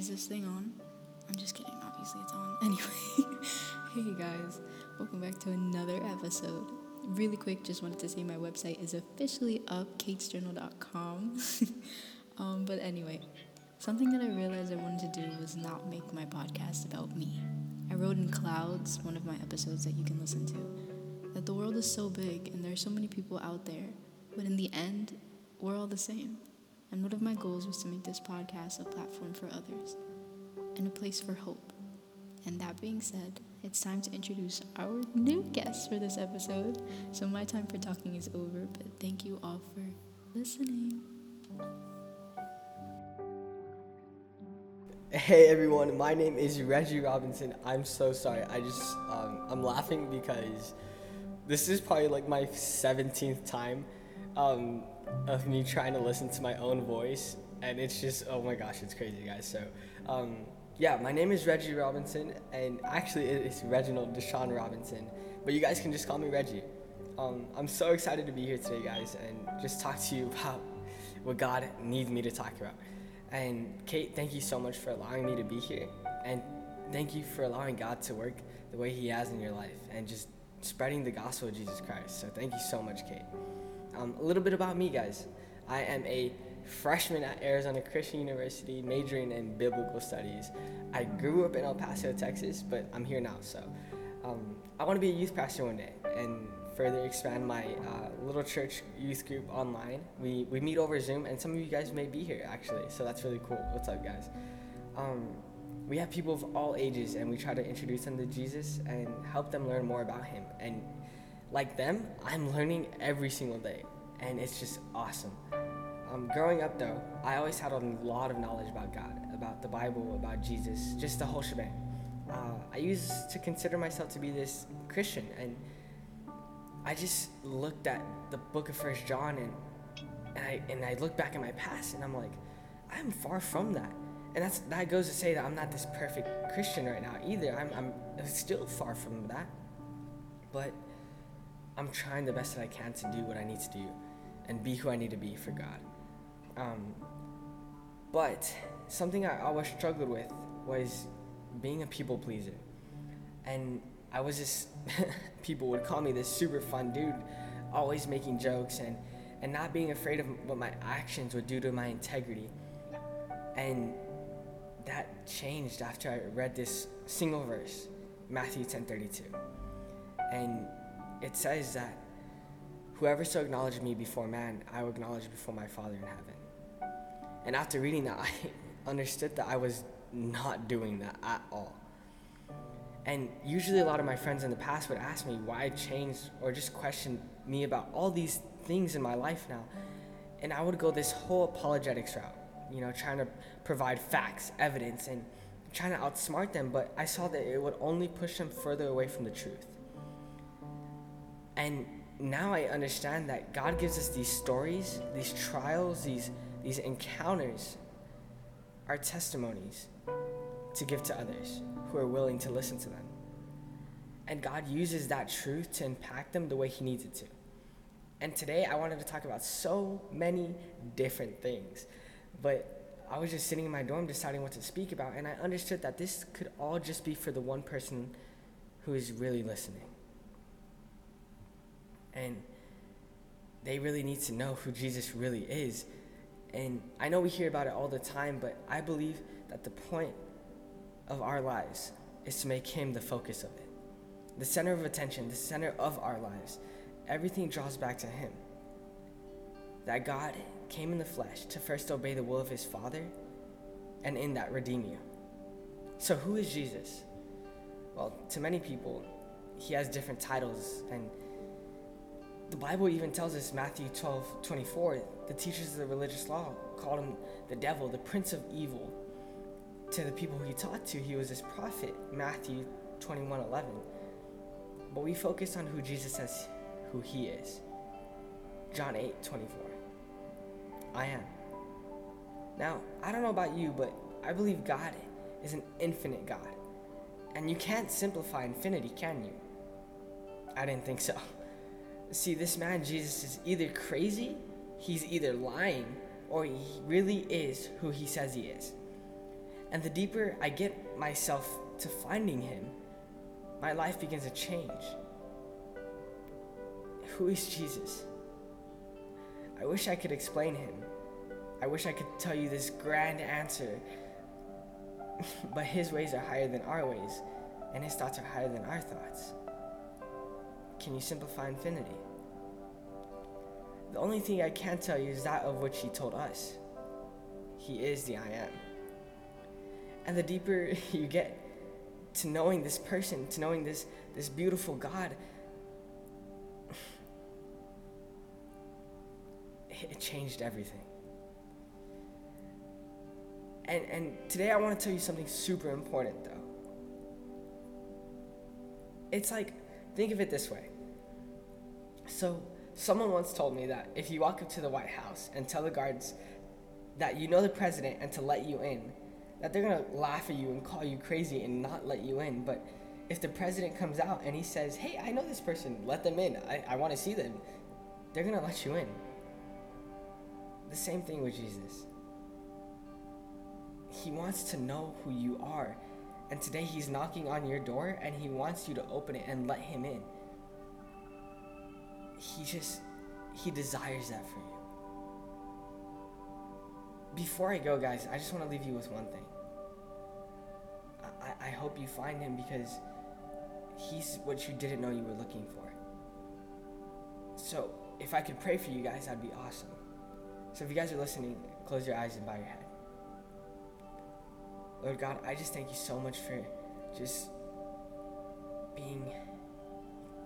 Is this thing on? I'm just kidding. Obviously, it's on. Anyway, hey guys, welcome back to another episode. Really quick, just wanted to say my website is officially up, kaitsjournal.com. um, but anyway, something that I realized I wanted to do was not make my podcast about me. I wrote in Clouds, one of my episodes that you can listen to, that the world is so big and there are so many people out there, but in the end, we're all the same. And one of my goals was to make this podcast a platform for others and a place for hope. And that being said, it's time to introduce our new guest for this episode. So my time for talking is over, but thank you all for listening. Hey everyone, my name is Reggie Robinson. I'm so sorry. I just um, I'm laughing because this is probably like my 17th time um, of me trying to listen to my own voice, and it's just oh my gosh, it's crazy, guys. So um, yeah, my name is Reggie Robinson, and actually it's Reginald Deshaun Robinson, but you guys can just call me Reggie. Um, I'm so excited to be here today, guys, and just talk to you about what God needs me to talk about. And Kait, thank you so much for allowing me to be here, and thank you for allowing God to work the way He has in your life, and just spreading the gospel of Jesus Christ. So thank you so much, Kait. Um, a little bit about me, guys. I am a freshman at Arizona Christian University, majoring in biblical studies. I grew up in El Paso, Texas, but I'm here now. So um, I want to be a youth pastor one day and further expand my uh, little church youth group online. We, we meet over Zoom, and some of you guys may be here actually, so that's really cool. What's up, guys? Um, we have people of all ages, and we try to introduce them to Jesus and help them learn more about Him. And like them, I'm learning every single day, and it's just awesome. Um, growing up, though, I always had a lot of knowledge about God, about the Bible, about Jesus, just the whole shebang. Uh, I used to consider myself to be this Christian, and I just looked at the book of First John, and and I and I look back at my past, and I'm like, I'm far from that. And that's that goes to say that I'm not this perfect Christian right now either. I'm I'm still far from that, but I'm trying the best that I can to do what I need to do, and be who I need to be for God. Um, but something I always struggled with was being a people pleaser. And I was just, people would call me this super fun dude, always making jokes and, and not being afraid of what my actions would do to my integrity. And that changed after I read this single verse, Matthew 10:32. And it says that whoever so acknowledged me before man, I will acknowledge before my Father in heaven. And after reading that, I understood that I was not doing that at all. And usually, a lot of my friends in the past would ask me why I changed or just question me about all these things in my life now. And I would go this whole apologetics route, you know, trying to provide facts, evidence, and trying to outsmart them. But I saw that it would only push them further away from the truth. And now I understand that God gives us these stories, these trials, these, these encounters, our testimonies to give to others who are willing to listen to them. And God uses that truth to impact them the way He needs it to. And today I wanted to talk about so many different things. But I was just sitting in my dorm deciding what to speak about, and I understood that this could all just be for the one person who is really listening. And they really need to know who Jesus really is. And I know we hear about it all the time, but I believe that the point of our lives is to make Him the focus of it, the center of attention, the center of our lives. Everything draws back to Him. That God came in the flesh to first obey the will of His Father, and in that redeem you. So, who is Jesus? Well, to many people, He has different titles, and the Bible even tells us, Matthew 12 24, the teachers of the religious law called him the devil, the prince of evil to the people he taught to, he was this prophet, Matthew 21 11. But we focus on who Jesus says who he is. John 8 24. I am. Now, I don't know about you, but I believe God is an infinite God. And you can't simplify infinity, can you? I didn't think so. See, this man, Jesus, is either crazy, he's either lying, or he really is who he says he is. And the deeper I get myself to finding Him, my life begins to change. Who is Jesus? I wish I could explain Him. I wish I could tell you this grand answer, but His ways are higher than our ways, and His thoughts are higher than our thoughts. Can you simplify infinity? The only thing I can tell you is that of which He told us. He is the I am. And the deeper you get to knowing this person, to knowing this, this beautiful God, it changed everything. And, and today I want to tell you something super important, though. It's like, think of it this way. So, someone once told me that if you walk up to the White House and tell the guards that you know the president and to let you in, that they're gonna laugh at you and call you crazy and not let you in. But if the president comes out and he says, Hey, I know this person, let them in, I, I wanna see them, they're gonna let you in. The same thing with Jesus. He wants to know who you are. And today he's knocking on your door and he wants you to open it and let him in. He just, he desires that for you. Before I go, guys, I just want to leave you with one thing. I, I hope you find him because he's what you didn't know you were looking for. So, if I could pray for you guys, that'd be awesome. So, if you guys are listening, close your eyes and bow your head. Lord God, I just thank you so much for just being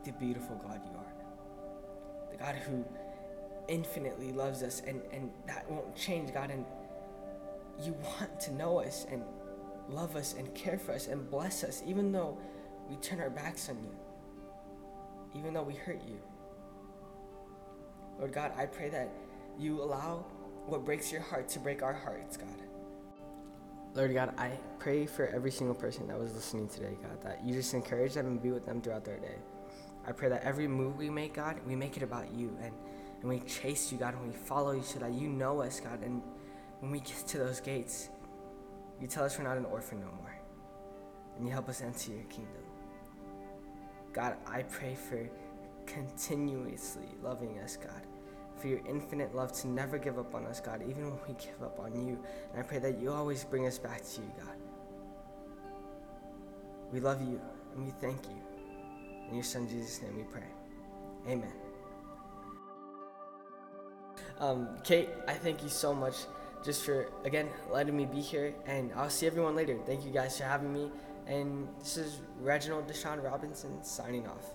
the beautiful God you are. The God who infinitely loves us and, and that won't change, God. And you want to know us and love us and care for us and bless us, even though we turn our backs on you, even though we hurt you. Lord God, I pray that you allow what breaks your heart to break our hearts, God. Lord God, I pray for every single person that was listening today, God, that you just encourage them and be with them throughout their day. I pray that every move we make, God, we make it about you and, and we chase you, God, and we follow you so that you know us, God. And when we get to those gates, you tell us we're not an orphan no more. And you help us enter your kingdom. God, I pray for continuously loving us, God. For your infinite love to never give up on us, God, even when we give up on you. And I pray that you always bring us back to you, God. We love you and we thank you. In your son Jesus' name we pray. Amen. Um, Kait, I thank you so much just for, again, letting me be here. And I'll see everyone later. Thank you guys for having me. And this is Reginald Deshaun Robinson signing off.